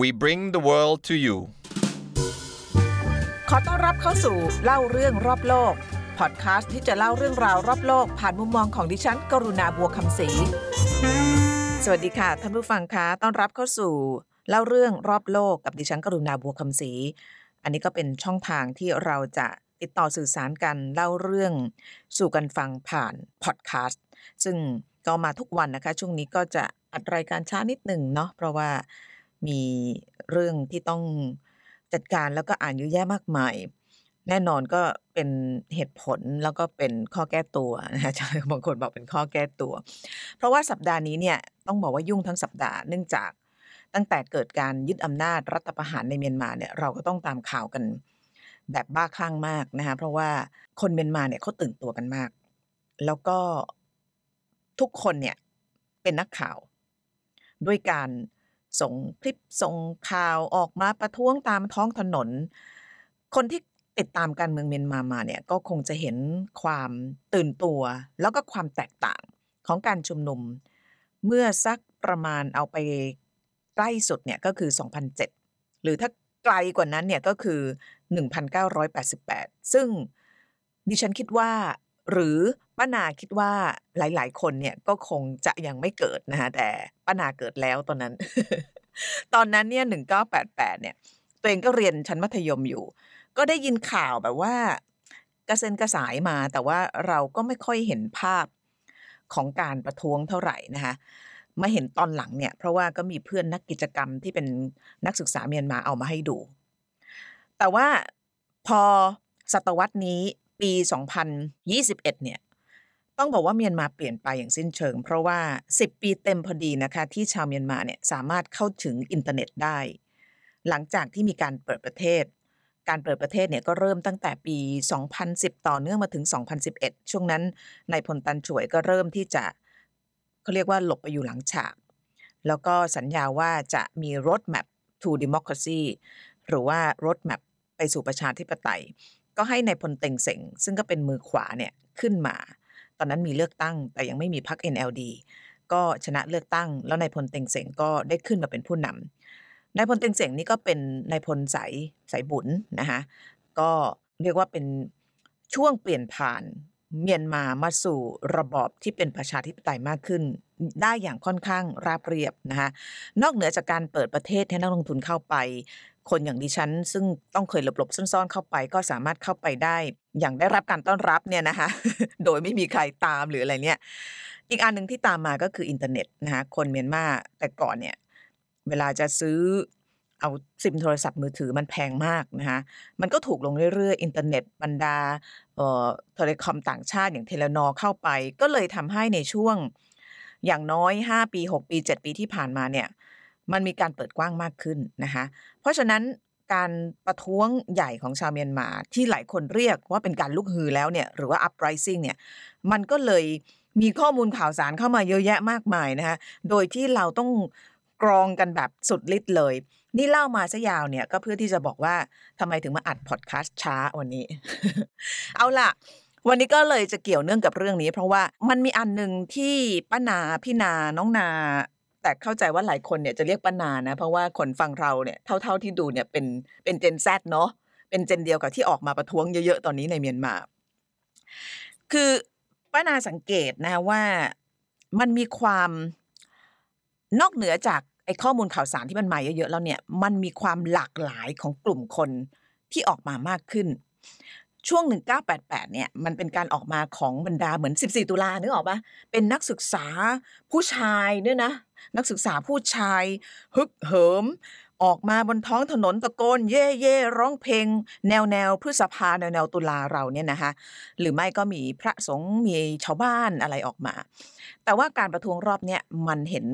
We bring the world to you ขอต้อนรับเข้าสู่เล่าเรื่องรอบโลก พอดคาสต์ที่จะเล่าเรื่องราวรอบโลก ผ่านมุมมองของดิฉัน กรุณาบัวคำศรี สวัสดีค่ะ ท่านผู้ฟังคะ ต้อนรับเข้าสู่เล่าเรื่องรอบโลกกับดิฉัน กรุณาบัวคำศรี อันนี้ก็เป็นช่องทางที่เราจะติดต่อสื่อสารกันเล่าเรื่องสู่กันฟังผ่านพอดคาสต์ซึ่งก็มาทุกวันนะคะ ช่วงนี้ก็จะอัดรายการช้านิดหนึ่งเนาะเพราะว่า มีเรื่องที่ต้องจัดการแล้วก็อ่านเยอะแยะมากมาย แน่นอนก็เป็นเหตุผลแล้วก็เป็นข้อแก้ตัวนะคะบางคนบอกเป็นข้อแก้ตัว เพราะว่าสัปดาห์นี้เนี่ยต้องบอกว่ายุ่งทั้งสัปดาห์เนื่องจากตั้งแต่เกิดการยึดอำนาจรัฐประหารในเมียนมาเนี่ยเราก็ต้องตามข่าวกันแบบบ้าคลั่งมากนะคะเพราะว่าคนเมียนมาเนี่ยเขาตื่นตัวกันมาก แล้วก็ทุกคนเนี่ยเป็นนักข่าว ด้วยการ ส่งคลิปส่งข่าวออกมาประท้วงตามท้องถนน คนที่ติดตามการเมืองเมียนมามาเนี่ยก็คงจะเห็นความตื่นตัว แล้วก็ความแตกต่างของการชุมนุม เมื่อสักประมาณเอาไปใกล้สุดเนี่ยก็คือ 2007 หรือถ้าไกลกว่านั้นเนี่ยก็คือ 1988 ซึ่งดิฉันคิดว่า หรือป้านาคิดว่าหลาย ๆ คนเนี่ยก็คงจะยังไม่เกิดนะคะแต่ป้านาเกิดแล้วตอนนั้น ตอนนั้นเนี่ย1988เนี่ย ตัวเองก็เรียนชั้นมัธยมอยู่ ก็ได้ยินข่าวแบบว่ากระเซ็นกระสายมาแต่ว่าเราก็ไม่ค่อยเห็นภาพของการประท้วงเท่าไหร่นะคะมาเห็นตอนหลังเนี่ยเพราะว่าก็มีเพื่อนนักกิจกรรมที่เป็นนักศึกษาเมียนมาเอามาให้ดู แต่ว่าพอศตวรรษนี้ ปี 2021 เนี่ยต้องบอกว่าเมียนมาเปลี่ยนไปอย่างสิ้นเชิง เพราะว่า 10 ปีเต็มพอดีนะคะที่ชาวเมียนมาเนี่ยสามารถเข้าถึงอินเทอร์เน็ตได้ หลังจากที่มีการเปิดประเทศ การเปิดประเทศเนี่ยก็เริ่มตั้งแต่ปี 2010 ต่อเนื่องมาถึง 2011 ช่วงนั้นนายพลตันช่วยก็เริ่มที่จะเขาเรียกว่าหลบไปอยู่หลังฉาก แล้วก็สัญญาว่าจะมี road map to democracy หรือว่า road map ไปสู่ประชาธิปไตย ก็ให้ในายพลเต็งเสงซึ่งก็เป็นมือขวาเนี่ยขึ้นมา ตอนนั้นมีเลือกตั้งแต่ยังไม่มีพรรค NLD ก็ชนะเลือกตั้ง แล้วนายพลเต็งเสงก็ได้ขึ้นมาเป็นผู้นำนายพลเต็งเสงนี่ก็เป็นนายพลสายสายบุญนะคะก็เรียกว่าเป็นช่วงเปลี่ยนผ่านเมียนมามาสู่ระบอบที่เป็นประชาธิปไตยมากขึ้น ได้อย่างค่อนข้างราบเรียบนะคะนอกเหนือจากการเปิดประเทศให้นักลงทุนเข้าไป คนอย่างดิฉัน ซึ่งต้องเคยหลบๆซ่อนๆเข้าไป ก็สามารถเข้าไปได้ อย่างได้รับการต้อนรับเนี่ยนะคะ โดยไม่มีใครตามหรืออะไรเนี่ย อีกอันหนึ่งที่ตามมาก็คืออินเทอร์เน็ตนะคะคนเมียนมาแต่ก่อนเนี่ย เวลาจะซื้อเอาซิมโทรศัพท์มือถือมันแพงมากนะคะมันก็ถูกลงเรื่อยๆ อินเทอร์เน็ตบรรดาเอ่อ telecom ต่างชาติอย่าง Telenor เข้าไป ก็เลยทำให้ในช่วงอย่างน้อย 5 ปี 6 ปี 7 ปีที่ผ่านมาเนี่ย มันมีการเปิดกว้างมากขึ้นนะคะเพราะฉะนั้นการประท้วงใหญ่ของชาวเมียนมาที่หลายคนเรียกว่าเป็นการลุกฮือแล้วเนี่ยหรือว่า uprising เนี่ยมันก็เลยมีข้อมูลข่าวสารเข้ามาเยอะแยะมากมายนะคะโดยที่เราต้องกรองกันแบบสุดฤทธิ์เลย นี่เล่ามาซะยาวเนี่ยก็เพื่อที่จะบอกว่าทำไมถึงมาอัดพอดคาสต์ช้าวันนี้ เอาล่ะ วันนี้ก็เลยจะเกี่ยวเนื่องกับเรื่องนี้ เพราะว่ามันมีอันหนึ่งที่ป้านาพี่นาน้องนา แต่เข้าใจว่าหลายคนเนี่ยจะเรียกป้านานะ เพราะว่าคนฟังเราเนี่ยเท่าๆที่ดูเนี่ยเป็นเป็นเจนแซดเนาะเป็นเจนเดียวกับที่ออกมาประท้วงเยอะๆ ตอนนี้ในเมียนมา คือป้านาสังเกตนะว่ามันมีความนอกเหนือจากไอ้ข้อมูลข่าวสารที่มันมาเยอะๆแล้วเนี่ย มันมีความหลากหลายของกลุ่มคนที่ออกมามากขึ้น ช่วง 1988 เนี่ย มันเป็นการออกมาของบรรดาเหมือน 14 ตุลานึกออกปะเป็นนักศึกษาผู้ชายเนี่ยนะ นักศึกษาผู้ชาย ฮึกเหิม ออกมาบนท้องถนนตะโกนเย่เย่ร้องเพลง แนวแนวพฤษภาแนวแนวตุลาเราเนี่ยนะคะหรือไม่ก็มีพระสงฆ์มีชาวบ้านอะไรออกมา แต่ว่าการประท้วงรอบเนี้ยมันเห็น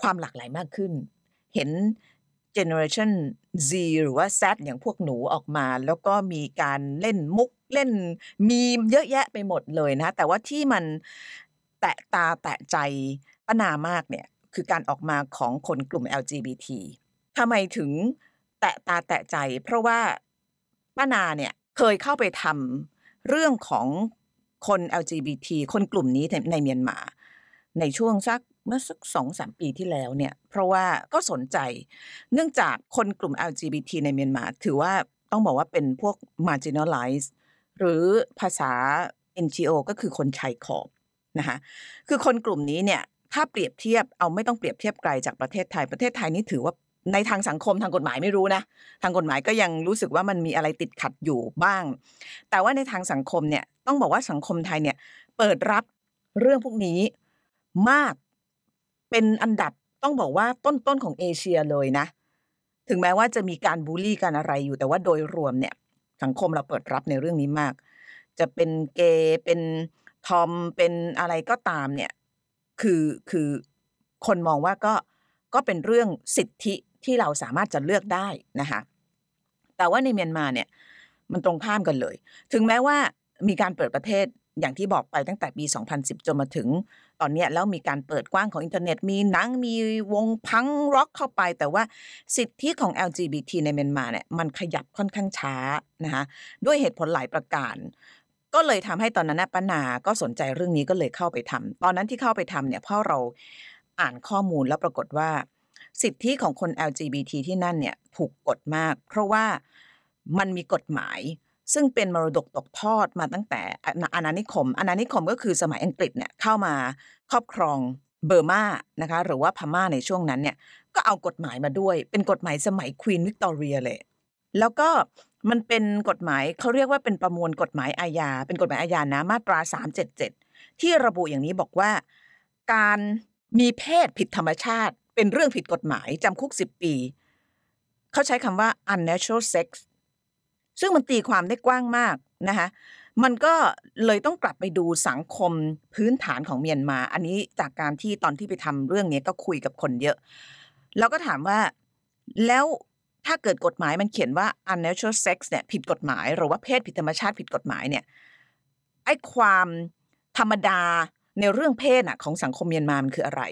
ความหลากหลายมากขึ้น เห็น generation Z หรือว่า Z อย่างพวกหนูออกมา แล้วก็มีการเล่นมุกเล่นมีมเยอะแยะไปหมดเลยนะ แต่ว่าที่มันแตะตาแตะใจป้านามากเนี่ย คือการออกมาของคนกลุ่ม LGBT ทำไมถึงแตะตาแตะใจ เพราะว่าป้านาเนี่ยเคยเข้าไปทำเรื่องของคน LGBT คนกลุ่มนี้ในเมียนมา ในช่วงสักเมื่อสักสองสามปีที่แล้วเนี่ย เพราะว่าก็สนใจ เนื่องจากคนกลุ่ม LGBT ในเมียนมา ถือว่าต้องบอกว่าเป็นพวก marginalized หรือภาษา NGO ก็คือคนชายขอบนะคะคือคนกลุ่มนี้เนี่ย ถ้าเปรียบเทียบเอาไม่ต้องเปรียบเทียบไกลจากประเทศไทย ประเทศไทยนี่ถือว่าในทางสังคมทางกฎหมายไม่รู้นะทางกฎหมายก็ยังรู้สึกว่ามันมีอะไรติดขัดอยู่บ้าง แต่ว่าในทางสังคมเนี่ยต้องบอกว่าสังคมไทยเนี่ยเปิดรับเรื่องพวกนี้มากเป็นอันดับต้องบอกว่าต้นๆของเอเชียเลยนะ ถึงแม้ว่าจะมีการบูลลี่กันอะไรอยู่ แต่ว่าโดยรวมเนี่ยสังคมเราเปิดรับในเรื่องนี้มาก จะเป็นเกย์เป็นทอมเป็นอะไรก็ตามเนี่ย คือคือคนมองว่าก็ก็เป็นเรื่องสิทธิที่เราสามารถจะเลือกได้นะคะแต่ว่าในเมียนมาเนี่ยมันตรงข้ามกันเลย ถึงแม้ว่ามีการเปิดประเทศอย่างที่บอกไปตั้งแต่ปี 2010 จนมาถึง ตอนนี้แล้วมีการเปิดกว้างของอินเทอร์เน็ต มีหนังมีวงพังร็อกเข้าไป แต่ว่าสิทธิของ LGBT ในเมียนมาเนี่ยมันขยับค่อนข้างช้านะคะด้วยเหตุผลหลายประการ ก็เลยทำให้ตอนนั้นนะป้านาก็สนใจเรื่องนี้ก็เลยเข้าไปทำตอนนั้นที่เข้าไปทำเนี่ยเพราะเราอ่านข้อมูลแล้วปรากฏว่า สิทธิของคน LGBT ที่นั่นเนี่ยถูกกดมาก เพราะว่ามันมีกฎหมาย ซึ่งเป็นมรดกตกทอดมาตั้งแต่อาณานิคมอาณานิคมก็คือสมัยอังกฤษเนี่ยเข้ามาครอบครองเบอร์มานะคะหรือว่าพม่าในช่วงนั้นเนี่ยก็เอากฎหมายมาด้วย เป็นกฎหมายสมัยควีนวิกตอเรียเลย แล้วก็มันเป็นกฎหมายเขาเรียกว่าเป็นประมวลกฎหมายอาญาเป็นกฎหมายอาญานะมาตรา 377 ที่ระบุอย่างนี้บอกว่า การมีเพศผิดธรรมชาติ เป็นเรื่องผิดกฎหมายจำคุก 10 ปี เขาใช้คำว่า unnatural sex ซึ่งมันตีความได้กว้างมากนะคะมันก็เลยต้องกลับไปดูสังคมพื้นฐานของเมียนมา อันนี้จากการที่ตอนที่ไปทำเรื่องนี้ก็คุยกับคนเยอะ แล้วก็ถามว่าแล้ว ถ้าเกิดกฎหมายมันเขียนว่า unnatural sex เนี่ยผิดกฎหมาย หรือว่าเพศผิดธรรมชาติผิดกฎหมายเนี่ยไอ้ความธรรมดาในเรื่องเพศน่ะของสังคมเมียนมามันคืออะไร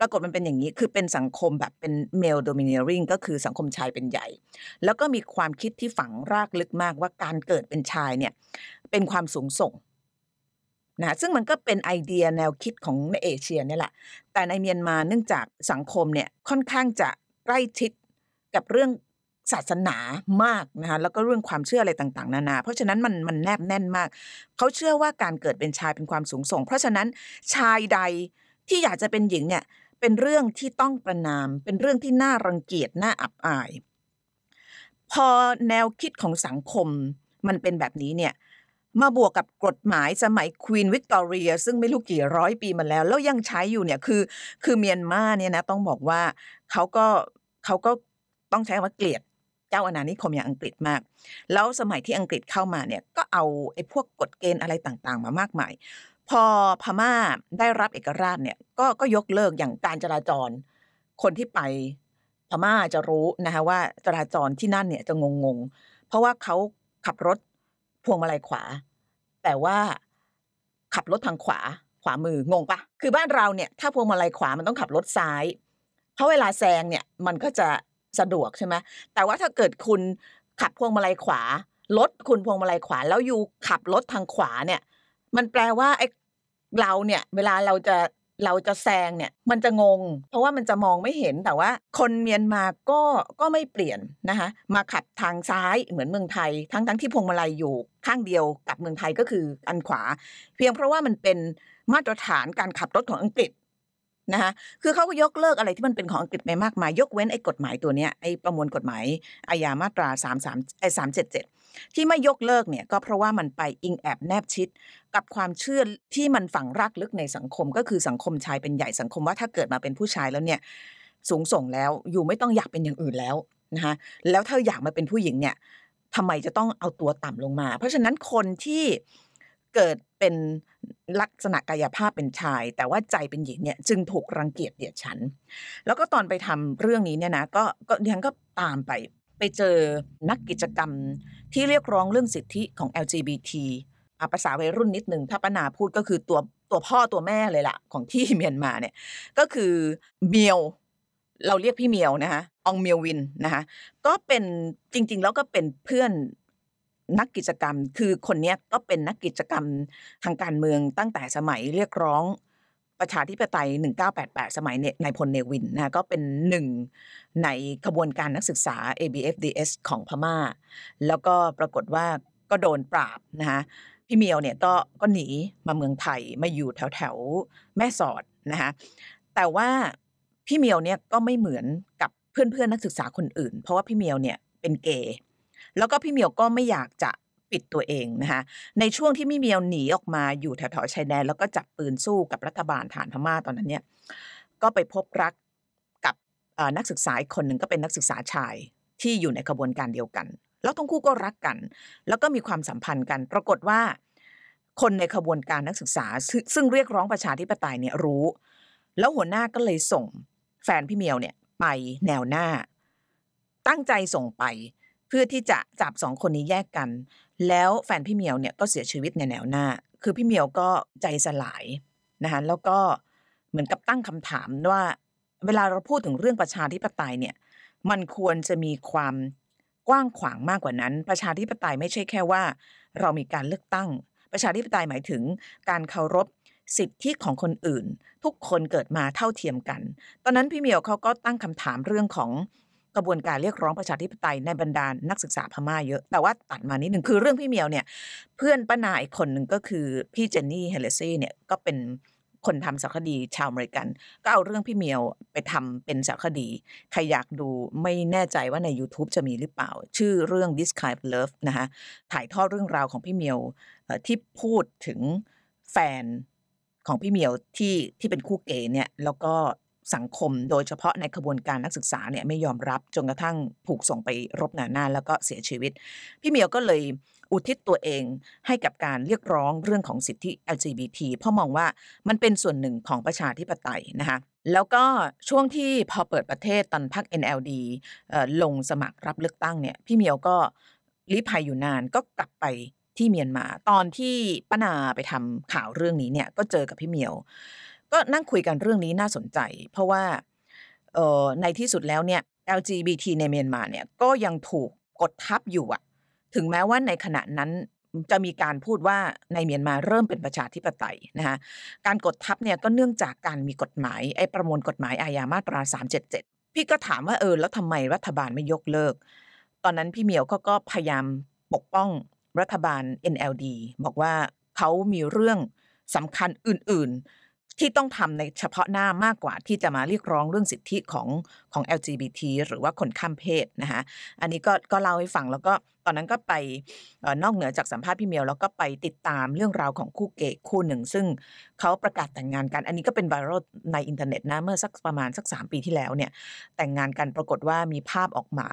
ปรากฏมันเป็นอย่างนี้คือเป็นสังคมแบบเป็น male domineering ก็คือสังคมชายเป็นใหญ่ แล้วก็มีความคิดที่ฝังรากลึกมากว่าการเกิดเป็นชายเนี่ยเป็นความสูงส่งนะซึ่งมันก็เป็นไอเดียแนวคิดของในเอเชียเนี่ยแหละ แต่ในเมียนมาเนื่องจากสังคมเนี่ยค่อนข้างจะใกล้ชิดกับเรื่อง ศาสนามากนะคะแล้วก็เรื่องความเชื่ออะไรต่างๆ นานา เพราะฉะนั้นมันมันแนบแน่นมาก เขาเชื่อว่าการเกิดเป็นชายเป็นความสูงส่ง เพราะฉะนั้นชายใดที่อยากจะเป็นหญิงเนี่ยเป็นเรื่องที่ต้องประนาม เป็นเรื่องที่น่ารังเกียจน่าอับอาย พอแนวคิดของสังคมมันเป็นแบบนี้เนี่ยมาบวกกับกฎหมายสมัยควีนวิกตอเรียซึ่งไม่รู้กี่ร้อยปีมาแล้ว แล้วยังใช้อยู่เนี่ยคือคือเมียนมาเนี่ยนะต้องบอกว่าเขาก็เขาก็ต้องใช้คำว่าเกลียด เจ้าอาณานิคมอย่างอังกฤษมาก แล้วสมัยที่อังกฤษเข้ามาเนี่ยก็เอาไอ้พวกกฎเกณฑ์อะไรต่างๆ มามากมาย พอพม่าได้รับเอกราชเนี่ยก็ก็ยกเลิกอย่างการจราจร คนที่ไปพม่าจะรู้นะคะว่าจราจรที่นั่นเนี่ยจะงงๆ เพราะว่าเขาขับรถพวงมาลัยขวา แต่ว่าขับรถทางขวาขวามืองงปะคือบ้านเราเนี่ยถ้าพวงมาลัยขวามันต้องขับรถซ้าย เพราะเวลาแซงเนี่ยมันก็จะ สะดวกใช่ไหมแต่ว่าถ้าเกิดคุณขับพวงมาลัยขวารถคุณพวงมาลัยขวา แล้วอยู่ขับรถทางขวาเนี่ย มันแปลว่าไอ้เราเนี่ย เวลาเราจะเราจะแซงเนี่ย มันจะงง เพราะว่ามันจะมองไม่เห็นแต่ว่า คนเมียนมาก็ก็ไม่เปลี่ยนนะคะมาขับทางซ้ายเหมือนเมืองไทย ทั้งทั้งที่พวงมาลัยอยู่ข้างเดียวกับเมืองไทยก็คืออันขวา เพียงเพราะว่ามันเป็นมาตรฐานการขับรถของอังกฤษ นะคะคือเขาก็ยกเลิกอะไรที่มันเป็นของอังกฤษไปมากมาย ยกเว้นไอ้กฎหมายตัวเนี้ยไอ้ประมวลกฎหมายอาญามาตรา3 3ไอ้377 ที่ไม่ยกเลิกเนี่ยก็เพราะว่ามันไปอิงแอบแนบชิด กับความเชื่อที่มันฝังรากลึกในสังคม ก็คือสังคมชายเป็นใหญ่สังคมว่าถ้าเกิดมาเป็นผู้ชายแล้วเนี่ยสูงส่งแล้วอยู่ไม่ต้องอยากเป็นอย่างอื่นแล้วนะคะแล้วถ้าอยากมาเป็นผู้หญิงเนี่ยทำไมจะต้องเอาตัวต่ำลงมา เพราะฉะนั้นคนที่ เกิดเป็นลักษณะกายภาพเป็นชาย แต่ว่าใจเป็นหญิงเนี่ยจึงถูกรังเกียจเดียดฉัน แล้วก็ตอนไปทำเรื่องนี้เนี่ยนะก็ก็ยังก็ตามไปไปเจอนักกิจกรรมที่เรียกร้องเรื่องสิทธิของ LGBT อาภาษาวัยรุ่นนิดหนึ่งถ้าปนาพูดก็คือตัวตัวพ่อตัวแม่เลยล่ะ ของที่เมียนมาเนี่ยก็คือเมียวเราเรียกพี่เมียวนะคะองเมียววินนะคะก็เป็นจริง ๆ แล้วก็เป็นเพื่อน นักกิจกรรม คือคนนี้ก็เป็นนักกิจกรรมทางการเมืองตั้งแต่สมัยเรียกร้องประชาธิปไตย 1988 สมัยเนี่ยนายพลเนวินนะก็เป็นหนึ่งในขบวนการนักศึกษา ABFDS ของพม่า แล้วก็ปรากฏว่าก็โดนปราบนะคะพี่เมียวเนี่ยก็ก็หนีมาเมืองไทยมาอยู่แถวแถวแม่สอดนะคะแต่ว่าพี่เมียวเนี่ยก็ไม่เหมือนกับเพื่อนเพื่อนนักศึกษาคนอื่น เพราะว่าพี่เมียวเนี่ยเป็นเกย์ แล้วก็พี่เมียวก็ไม่อยากจะปิดตัวเองนะคะในช่วงที่พี่เมียวหนีออกมาอยู่แถวๆชายแดนแล้วก็จับปืนสู้กับรัฐบาลฐานพม่าตอนนั้นเนี่ยก็ไปพบรักกับนักศึกษาอีกคนหนึ่งก็เป็นนักศึกษาชายที่อยู่ในขบวนการเดียวกัน แล้วทั้งคู่ก็รักกัน แล้วก็มีความสัมพันธ์กัน ปรากฏว่า คนในขบวนการนักศึกษา ซึ่งเรียกร้องประชาธิปไตยเนี่ยรู้ แล้วหัวหน้าก็เลยส่ง แฟนพี่เมียวเนี่ยไปแนวหน้า ตั้งใจส่งไป พื่อที่จะจับสองคนนี้แยกกัน แล้วแฟนพี่เมียวเนี่ยก็เสียชีวิตในแนวหน้า คือพี่เมียวก็ใจสลายนะคะแล้วก็เหมือนกับตั้งคำถามว่า เวลาเราพูดถึงเรื่องประชาธิปไตยเนี่ยมันควรจะมีความกว้างขวางมากกว่านั้น ประชาธิปไตยไม่ใช่แค่ว่า เรามีการเลือกตั้ง ประชาธิปไตยหมายถึงการเคารพสิทธิของคนอื่น ทุกคนเกิดมาเท่าเทียมกัน ตอนนั้นพี่เมียวเขาก็ตั้งคำถามเรื่องของ กระบวนการเรียกร้องประชาธิปไตยในบรรดานักศึกษาพม่าเยอะ แต่ว่าตัดมานิดหนึ่งคือเรื่องพี่เมียวเนี่ยเพื่อนป้านาอีกคนหนึ่งก็คือพี่เจนนี่เฮเลซี่เนี่ยก็เป็นคนทำสารคดีชาวอเมริกัน ก็เอาเรื่องพี่เมียวไปทำเป็นสารคดี ใครอยากดูไม่แน่ใจว่าใน YouTube จะมีหรือเปล่า ชื่อเรื่อง This Kind of Love นะคะถ่ายทอดเรื่องราวของพี่เมียวที่พูดถึงแฟนของพี่เมียวที่ที่เป็นคู่เกย์เนี่ยแล้วก็ สังคมโดยเฉพาะในขบวนการนักศึกษาเนี่ยไม่ยอมรับจนกระทั่งถูกส่งไปรบหนาหน้าแล้วก็เสียชีวิต พี่เมียวก็เลยอุทิศตัวเองให้กับการเรียกร้องเรื่องของสิทธิ LGBT เพราะมองว่ามันเป็นส่วนหนึ่งของประชาธิปไตยนะคะแล้วก็ช่วงที่พอเปิดประเทศตอนพัก NLD ลงสมัครรับเลือกตั้งเนี่ยพี่เมียวก็ลี้ภัยอยู่นานก็กลับไปที่เมียนมา ตอนที่ป้านาไปทำข่าวเรื่องนี้เนี่ยก็เจอกับพี่เมียว ก็นั่งคุยกันเรื่องนี้น่าสนใจ เพราะว่าในที่สุดแล้วเนี่ย LGBT ในเมียนมาเนี่ยก็ยังถูกกดทับอยู่อะถึงแม้ว่าในขณะนั้นจะมีการพูดว่าในเมียนมาเริ่มเป็นประชาธิปไตยนะคะการกดทับเนี่ยก็เนื่องจากการมีกฎหมายไอ้ประมวลกฎหมายอาญามาตรา 377 พี่ก็ถามว่าเออแล้วทำไมรัฐบาลไม่ยกเลิก ตอนนั้นพี่เหมียวก็ก็พยายามปกป้องรัฐบาล NLD บอกว่าเขามีเรื่องสำคัญอื่น ๆ ที่ต้องทำในเฉพาะหน้ามากกว่าที่จะมาเรียกร้องเรื่องสิทธิของของ LGBT หรือว่าคนข้ามเพศนะคะอันนี้ก็ก็เล่าให้ฟังแล้วก็ตอนนั้นก็ไปนอกเหนือจากสัมภาษณ์พี่เมียวแล้วก็ไปติดตามเรื่องราวของคู่เกย์คู่หนึ่ง ซึ่งเขาประกาศแต่งงานกัน อันนี้ก็เป็นไวรัลในอินเทอร์เน็ตนะเมื่อสักประมาณสัก 3 ปีที่แล้วเนี่ยแต่งงานกันปรากฏว่ามีภาพออกมา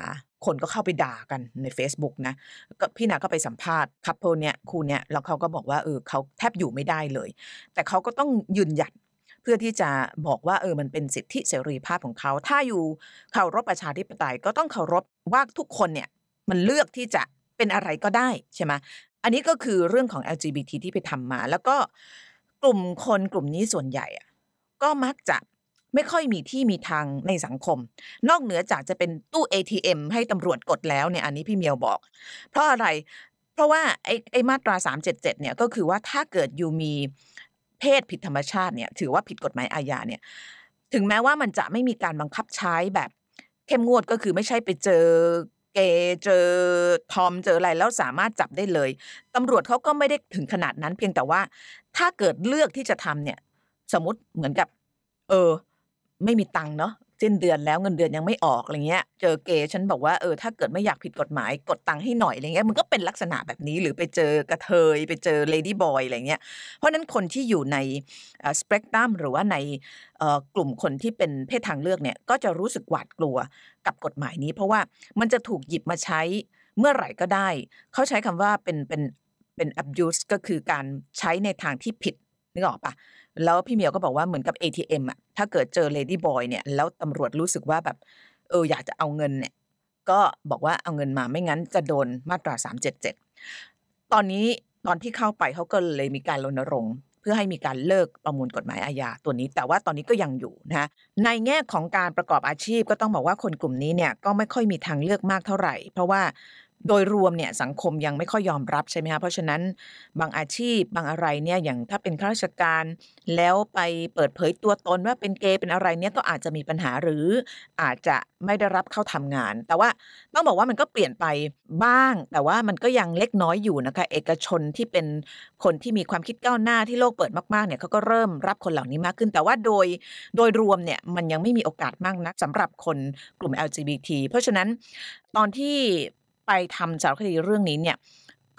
คนก็เข้าไปด่ากันใน Facebook นะก็พี่นาก็ไปสัมภาษณ์ couple เนี่ยคู่เนี่ยแล้วเขาก็บอกว่าเออเขาแทบอยู่ไม่ได้เลย แต่เขาก็ต้องยืนหยัดเพื่อที่จะบอกว่าเออมันเป็นสิทธิเสรีภาพของเขา ถ้าอยู่เคารพประชาธิปไตยก็ต้องเคารพว่าทุกคนเนี่ยมันเลือกที่จะเป็นอะไรก็ได้ใช่ไหมอันนี้ก็คือเรื่องของ LGBT ที่ไปทำมา แล้วก็กลุ่มคนกลุ่มนี้ส่วนใหญ่อะก็มักจะ ไม่ค่อยมีที่มีทางในสังคม นอกเหนือจากจะเป็นตู้ ATM ให้ตำรวจกดแล้วเนี่ยอันนี้พี่เมียวบอก เพราะอะไร เพราะว่าไอ้ไอ้มาตรา 377เนี่ยก็คือว่าถ้าเกิดอยู่มีเพศผิดธรรมชาติเนี่ยถือว่าผิดกฎหมายอาญาเนี่ยถึงแม้ว่ามันจะไม่มีการบังคับใช้แบบเข้มงวดก็คือไม่ใช่ไปเจอเกเจอทอมเจออะไรแล้วสามารถจับได้เลยตำรวจเขาก็ไม่ได้ถึงขนาดนั้น เพียงแต่ว่าถ้าเกิดเลือกที่จะทำเนี่ยสมมติเหมือนกับ เออ ไม่มีตังค์เนาะสิ้นเดือนแล้วเงินเดือนยังไม่ออกอะไรเงี้ย เจอเกย์ฉันบอกว่าเออถ้าเกิดไม่อยากผิดกฎหมายกดตังค์ให้หน่อยอะไรเงี้ยมันก็เป็นลักษณะแบบนี้หรือไปเจอกระเทยไปเจอเลดี้บอยอะไรเงี้ยเพราะนั้นคนที่อยู่ในสเปกตรัมหรือว่าในกลุ่มคนที่เป็นเพศทางเลือกเนี่ยก็จะรู้สึกหวาดกลัวกับกฎหมายนี้ เพราะว่ามันจะถูกหยิบมาใช้เมื่อไหร่ก็ได้ เขาใช้คำว่าเป็นเป็นเป็น abuse ก็คือการใช้ในทางที่ผิด นึกออกปะแล้วพี่เมียวก็บอกว่าเหมือนกับ ATM อะถ้าเกิดเจอ Lady Boy เนี่ยแล้วตำรวจรู้สึกว่าแบบ เอออยากจะเอาเงินเนี่ย ก็บอกว่าเอาเงินมาไม่งั้นจะโดนมาตรา 377 ตอนนี้ตอนที่เข้าไปเขาก็เลยมีการรณรงค์เพื่อให้มีการเลิกประมวลกฎหมายอาญาตัวนี้ แต่ว่าตอนนี้ก็ยังอยู่นะในแง่ของการประกอบอาชีพก็ต้องบอกว่าคนกลุ่มนี้เนี่ยก็ไม่ค่อยมีทางเลือกมากเท่าไหร่ เพราะว่า โดยรวมเนี่ยสังคมยังไม่ค่อยยอมรับใช่ไหมคะเพราะฉะนั้นบางอาชีพบางอะไรเนี่ยอย่างถ้าเป็นข้าราชการ แล้วไปเปิดเผยตัวตนว่าเป็นเกย์เป็นอะไรเนี่ยก็อาจจะมีปัญหาหรืออาจจะไม่ได้รับเข้าทำงาน แต่ว่าต้องบอกว่ามันก็เปลี่ยนไปบ้าง แต่ว่ามันก็ยังเล็กน้อยอยู่นะคะ เอกชนที่เป็นคนที่มีความคิดก้าวหน้าที่โลกเปิดมากๆเนี่ยเขาก็เริ่มรับคนเหล่านี้มากขึ้น แต่ว่าโดยโดยรวมเนี่ยมันยังไม่มีโอกาสมากนักสำหรับคนกลุ่ม LGBT เพราะฉะนั้นตอนที่ ไปทำสารคดีเรื่องนี้เนี่ย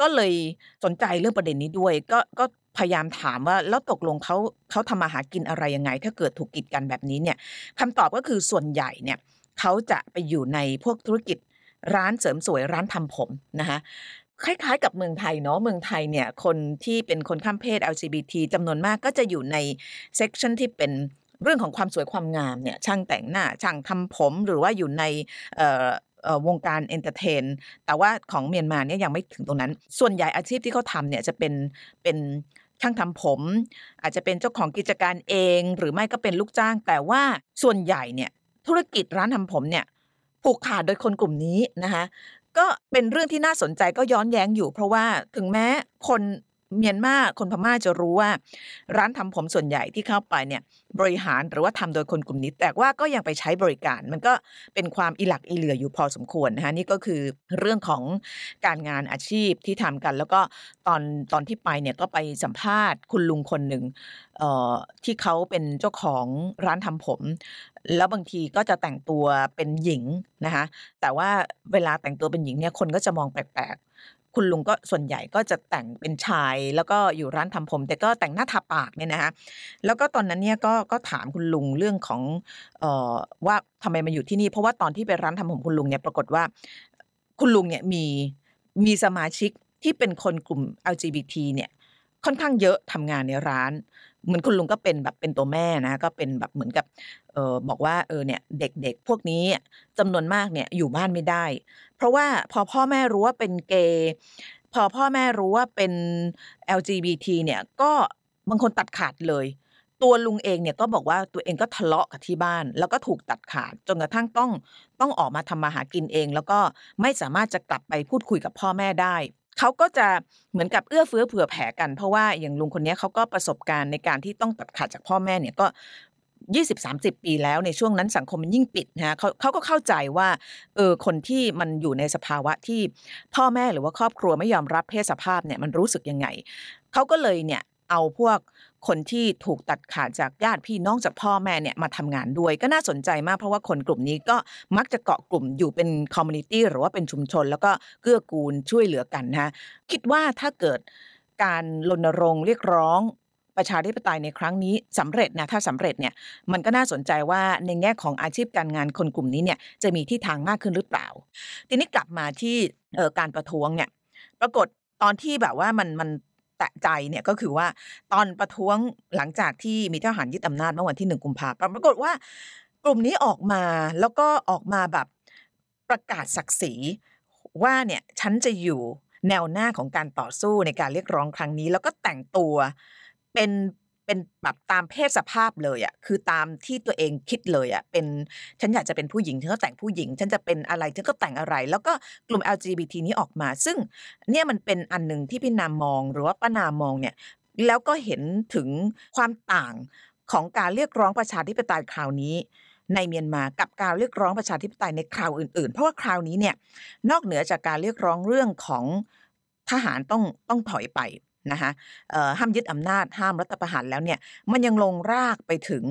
ก็เลยสนใจเรื่องประเด็นนี้ด้วย ก็ก็พยายามถามว่าแล้วตกลงเขาเขาทำมาหากินอะไรยังไง ถ้าเกิดถูกกีดกันแบบนี้เนี่ยคำตอบก็คือส่วนใหญ่เนี่ยเขาจะไปอยู่ในพวกธุรกิจร้านเสริมสวยร้านทำผมนะคะคล้ายๆ กับเมืองไทยเนาะเมืองไทยเนี่ยคนที่เป็นคนข้ามเพศ LGBT จำนวนมากก็จะอยู่ใน section ที่เป็นเรื่องของความสวยความงามเนี่ยช่างแต่งหน้าช่างทำผมหรือว่าอยู่ใน วงการ entertain แต่ว่าของเมียนมาเนี่ยยังไม่ถึงตรงนั้น ส่วนใหญ่อาชีพที่เขาทำเนี่ยจะเป็นเป็นช่างทำผม อาจจะเป็นเจ้าของกิจการเอง หรือไม่ก็เป็นลูกจ้าง แต่ว่าส่วนใหญ่เนี่ยธุรกิจร้านทำผมเนี่ยผูกขาดโดยคนกลุ่มนี้นะคะก็เป็นเรื่องที่น่าสนใจก็ย้อนแย้งอยู่ เพราะว่าถึงแม้คน เมียนมาคนพม่าจะรู้ว่าร้านทำผมส่วนใหญ่ที่เข้าไปเนี่ยบริหารหรือว่าทำโดยคนกลุ่มนี้ แต่ว่าก็ยังไปใช้บริการ มันก็เป็นความอิหลักอิเหลืออยู่พอสมควรนะคะนี่ก็คือเรื่องของการงานอาชีพที่ทำกัน แล้วก็ตอนตอนที่ไปเนี่ยก็ไปสัมภาษณ์คุณลุงคนหนึ่งที่เขาเป็นเจ้าของร้านทำผม แล้วบางทีก็จะแต่งตัวเป็นหญิงนะคะแต่ว่าเวลาแต่งตัวเป็นหญิงเนี่ยคนก็จะมองแปลก คุณลุงก็ส่วนใหญ่ก็จะแต่งเป็นชาย แล้วก็อยู่ร้านทำผม แต่ก็แต่งหน้าทาปากเนี่ยนะคะแล้วก็ตอนนั้นเนี่ยก็ก็ถามคุณลุงเรื่องของเอ่อว่าทำไมมาอยู่ที่นี่ เพราะว่าตอนที่ไปร้านทำผมคุณลุงเนี่ยปรากฏว่า คุณลุงเนี่ยมีมีสมาชิกที่เป็นคนกลุ่ม LGBT เนี่ยค่อนข้างเยอะทำงานในร้าน เหมือนคุณลุงก็เป็นแบบเป็นตัวแม่นะ ก็เป็นแบบเหมือนกับเออบอกว่าเออเนี่ยเด็กๆ พวกนี้จำนวนมากเนี่ยอยู่บ้านไม่ได้ เพราะว่าพอพ่อแม่รู้ว่าเป็นเกย์พอพ่อแม่รู้ว่าเป็น LGBT เนี่ยก็บางคนตัดขาดเลย ตัวลุงเองเนี่ยก็บอกว่าตัวเองก็ทะเลาะกับที่บ้าน แล้วก็ถูกตัดขาดจนกระทั่งต้องต้องออกมาทำมาหากินเอง แล้วก็ไม่สามารถจะกลับไปพูดคุยกับพ่อแม่ได้ เขาก็จะเหมือนกับเอื้อเฟื้อเผื่อแผ่กัน เพราะว่าอย่างลุงคนนี้เขาก็ประสบการณ์ในการที่ต้องตัดขาดจากพ่อแม่เนี่ยก็ยี่สิบสามสิบปีแล้วในช่วงนั้นสังคมมันยิ่งปิดนะฮะเขาเขาก็เข้าใจว่าเออคนที่มันอยู่ในสภาวะที่พ่อแม่หรือว่าครอบครัวไม่ยอมรับเพศสภาพเนี่ยมันรู้สึกยังไงเขาก็เลยเนี่ยเอาพวก คนที่ถูกตัดขาดจากญาติพี่น้องจากพ่อแม่เนี่ยมาทำงานด้วยก็น่าสนใจมากเพราะว่าคนกลุ่มนี้ก็มักจะเกาะกลุ่มอยู่เป็น community หรือว่าเป็นชุมชน แล้วก็เกื้อกูลช่วยเหลือกันนะคิดว่าถ้าเกิดการรณรงค์เรียกร้องประชาธิปไตยในครั้งนี้สำเร็จนะถ้าสำเร็จเนี่ยมันก็น่าสนใจว่าในแง่ของอาชีพการงานคนกลุ่มนี้เนี่ยจะมีที่ทางมากขึ้นหรือเปล่า ทีนี้กลับมาที่การประท้วงเนี่ยปรากฏตอนที่แบบว่ามันมัน แตะใจเนี่ยก็คือว่าตอนประท้วงหลังจากที่มีทหารยึดอำนาจเมื่อวันที่หนึ่งกุมภาพันธ์ปรากฏว่ากลุ่มนี้ออกมาแล้วก็ออกมาแบบประกาศศักดิ์ศรีว่าเนี่ยฉันจะอยู่แนวหน้าของการต่อสู้ในการเรียกร้องครั้งนี้ แล้วก็แต่งตัวเป็น เป็นแบบตามเพศสภาพเลยอะคือตามที่ตัวเองคิดเลยอะเป็นฉันอยากจะเป็นผู้หญิงฉันก็แต่งผู้หญิง ฉันจะเป็นอะไรฉันก็แต่งอะไร แล้วก็กลุ่ม LGBT นี้ออกมา ซึ่งเนี่ยมันเป็นอันหนึ่งที่พี่นามมองหรือว่าป้านามองเนี่ยแล้วก็เห็นถึงความต่างของการเรียกร้องประชาธิปไตยคราวนี้ ในเมียนมากับการเรียกร้องประชาธิปไตยในคราวอื่น ๆ เพราะว่าคราวนี้เนี่ยนอกเหนือจากการเรียกร้องเรื่องของทหารต้องต้องถอยไป นะคะห้ามยึดอำนาจห้ามรัฐประหารแล้วเนี่ยมันยังลงรากไปถึง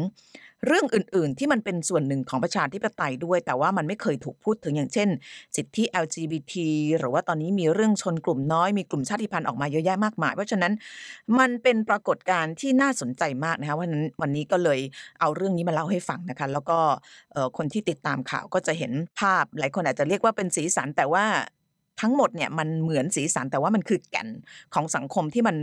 เรื่องอื่น ๆ ที่มันเป็นส่วนหนึ่งของประชาธิปไตยด้วย แต่ว่ามันไม่เคยถูกพูดถึงอย่างเช่น สิทธิ LGBT หรือว่าตอนนี้มีเรื่องชนกลุ่มน้อยมีกลุ่มชาติพันธุ์ออกมาเยอะแยะมากมาย เพราะฉะนั้นมันเป็นปรากฏการณ์ที่น่าสนใจมากนะคะวันนั้นวันนี้ก็เลยเอาเรื่องนี้มาเล่าให้ฟังนะคะแล้วก็คนที่ติดตามข่าวก็จะเห็นภาพหลายคนอาจจะเรียกว่าเป็นสีสันแต่ว่า ทั้งหมดเนี่ยมันเหมือนสีสันแต่ว่ามันคือแก่นของสังคมที่มัน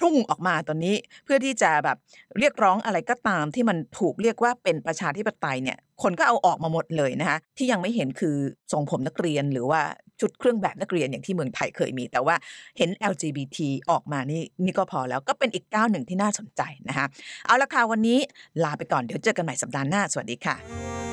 พุ่งออกมาตอนนี้เพื่อที่จะแบบเรียกร้องอะไรก็ตามที่มันถูกเรียกว่าเป็นประชาธิปไตยเนี่ยคนก็เอาออกมาหมดเลยนะคะที่ยังไม่เห็นคือทรงผมนักเรียนหรือว่าชุดเครื่องแบบนักเรียนอย่างที่เมืองไทยเคยมี แต่ว่าเห็น LGBT ออกมานี่นี่ก็พอแล้วก็เป็นอีกก้าวหนึ่งที่น่าสนใจนะคะเอาละค่ะวันนี้ลาไปก่อนเดี๋ยวเจอกันใหม่สัปดาห์หน้าสวัสดีค่ะ